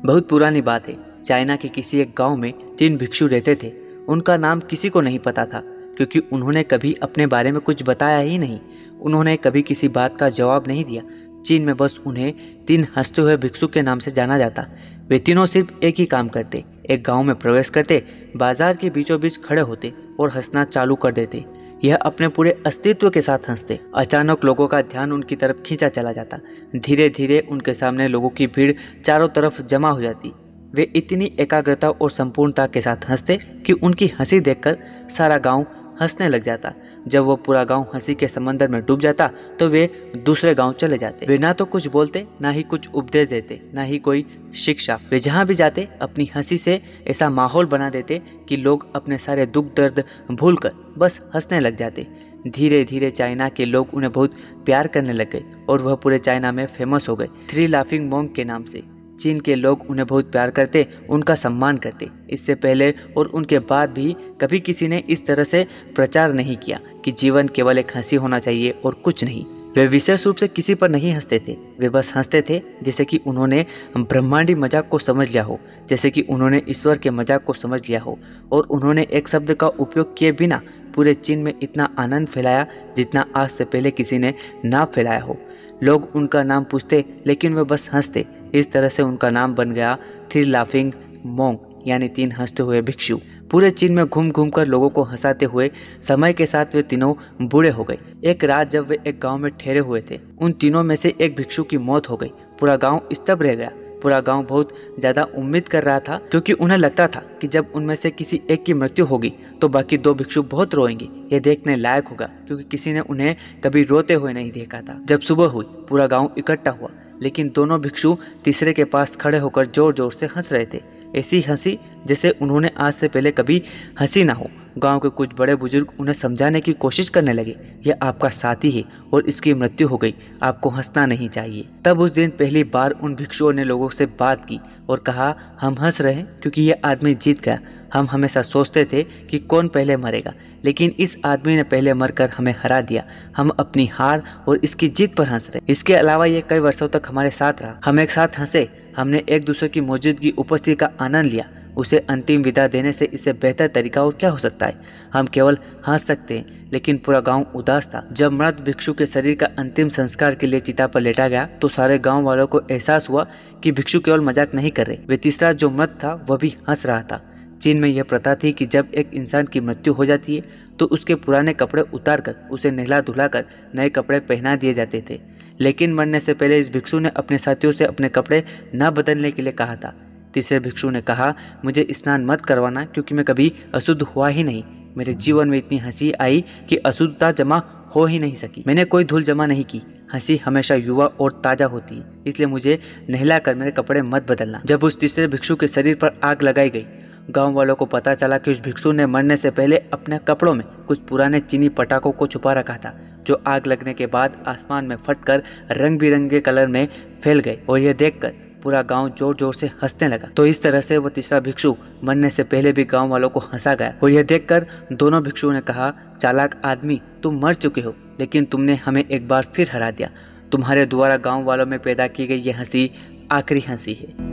बहुत पुरानी बात है। चाइना के किसी एक गाँव में तीन भिक्षु रहते थे। उनका नाम किसी को नहीं पता था, क्योंकि उन्होंने कभी अपने बारे में कुछ बताया ही नहीं। उन्होंने कभी किसी बात का जवाब नहीं दिया। चीन में बस उन्हें तीन हँसते हुए भिक्षु के नाम से जाना जाता। वे तीनों सिर्फ़ एक ही काम करते, एक गाँव में प्रवेश करते, बाज़ार के बीचों बीच खड़े होते और हंसना चालू कर देते। यह अपने पूरे अस्तित्व के साथ हँसते। अचानक लोगों का ध्यान उनकी तरफ़ खींचा चला जाता। धीरे धीरे उनके सामने लोगों की भीड़ चारों तरफ़ जमा हो जाती। वे इतनी एकाग्रता और संपूर्णता के साथ हँसते कि उनकी हँसी देखकर सारा गाँव हंसने लग जाता। जब वो पूरा गाँव हँसी के समंदर में डूब जाता तो वे दूसरे गाँव चले जाते। वे ना तो कुछ बोलते, ना ही कुछ उपदेश देते, ना ही कोई शिक्षा। वे जहाँ भी जाते, अपनी हँसी से ऐसा माहौल बना देते कि लोग अपने सारे दुख दर्द भूलकर बस हंसने लग जाते। धीरे धीरे चाइना के लोग उन्हें बहुत प्यार करने लग गए और वह पूरे चाइना में फ़ेमस हो गए। थ्री लाफिंग मोंग के नाम से। चीन के लोग उन्हें बहुत प्यार करते, उनका सम्मान करते। इससे पहले और उनके बाद भी कभी किसी ने इस तरह से प्रचार नहीं किया कि जीवन केवल एक हँसी होना चाहिए और कुछ नहीं। वे विशेष रूप से किसी पर नहीं हँसते थे। वे बस हँसते थे, जैसे कि उन्होंने ब्रह्मांडी मज़ाक को समझ लिया हो, जैसे कि उन्होंने ईश्वर के मज़ाक को समझ लिया हो, और उन्होंने एक शब्द का उपयोग किए बिना पूरे चीन में इतना आनंद फैलाया जितना आज से पहले किसी ने ना फैलाया हो। लोग उनका नाम पूछते, लेकिन वे बस हँसते इस तरह से उनका नाम बन गया थ्री लाफिंग मोंग, यानी तीन हँसते हुए भिक्षु। पूरे चीन में घूम घूम कर लोगों को हंसाते हुए समय के साथ वे तीनों बूढ़े हो गए। एक रात जब वे एक गाँव में ठहरे हुए थे, उन तीनों में से एक भिक्षु की मौत हो गई। पूरा गाँव स्तब्ध रह गया। पूरा गाँव बहुत ज़्यादा उम्मीद कर रहा था, क्योंकि उन्हें लगता था कि जब उनमें से किसी एक की मृत्यु होगी तो बाकी दो भिक्षु बहुत रोएँगे। ये देखने लायक होगा, क्योंकि किसी ने उन्हें कभी रोते हुए नहीं देखा था। जब सुबह हुई, पूरा गाँव इकट्ठा हुआ। लेकिन दोनों भिक्षु तीसरे के पास खड़े होकर ज़ोर ज़ोर से हंस रहे थे। ऐसी हँसी जैसे उन्होंने आज से पहले कभी हँसी ना हो। गाँव के कुछ बड़े बुज़ुर्ग उन्हें समझाने की कोशिश करने लगे। यह आपका साथी है और इसकी मृत्यु हो गई। आपको हंसना नहीं चाहिए। तब उस दिन पहली बार उन भिक्षुओं ने लोगों से बात की और कहा, हम हंस रहे हैं क्योंकि यह आदमी जीत गया। हम हमेशा सोचते थे कि कौन पहले मरेगा, लेकिन इस आदमी ने पहले मरकर हमें हरा दिया। हम अपनी हार और इसकी जीत पर हंस रहे इसके अलावा ये कई वर्षों तक हमारे साथ रहा। हम एक साथ हंसे। हमने एक दूसरे की मौजूदगी, उपस्थिति का आनंद लिया। उसे अंतिम विदा देने से इससे बेहतर तरीका और क्या हो सकता है? हम केवल हंस सकते हैं, लेकिन पूरा गाँव उदास था। जब मृत भिक्षु के शरीर का अंतिम संस्कार के लिए चिता पर लेटा गया तो सारे गाँव वालों को एहसास हुआ कि भिक्षु केवल मज़ाक नहीं कर रहे। वे तीसरा जो मृत था, वह भी हंस रहा था। चीन में यह प्रथा थी कि जब एक इंसान की मृत्यु हो जाती है तो उसके पुराने कपड़े उतार कर उसे नहला धुला कर नए कपड़े पहना दिए जाते थे। लेकिन मरने से पहले इस भिक्षु ने अपने साथियों से अपने कपड़े न बदलने के लिए कहा था। तीसरे भिक्षु ने कहा, मुझे स्नान मत करवाना, क्योंकि मैं कभी अशुद्ध हुआ ही नहीं। मेरे जीवन में इतनी हँसी आई कि अशुद्धता जमा हो ही नहीं सकी। मैंने कोई धूल जमा नहीं की। हँसी हमेशा युवा और ताज़ा होती है इसलिए मुझे नहला कर मेरे कपड़े मत बदलना। जब उस तीसरे भिक्षु के शरीर पर आग लगाई गई, गाँव वालों को पता चला कि उस भिक्षु ने मरने से पहले अपने कपड़ों में कुछ पुराने चीनी पटाखों को छुपा रखा था, जो आग लगने के बाद आसमान में फटकर रंग बिरंगे कलर में फैल गए और यह देखकर पूरा गाँव ज़ोर ज़ोर से हंसने लगा। तो इस तरह से वो तीसरा भिक्षु मरने से पहले भी गाँव वालों को हंसा गया और यह देखकर दोनों भिक्षुओं ने कहा, चालाक आदमी, तुम मर चुके हो, लेकिन तुमने हमें एक बार फिर हरा दिया। तुम्हारे द्वारा गाँव वालों में पैदा की गई ये हँसी आखिरी हँसी है।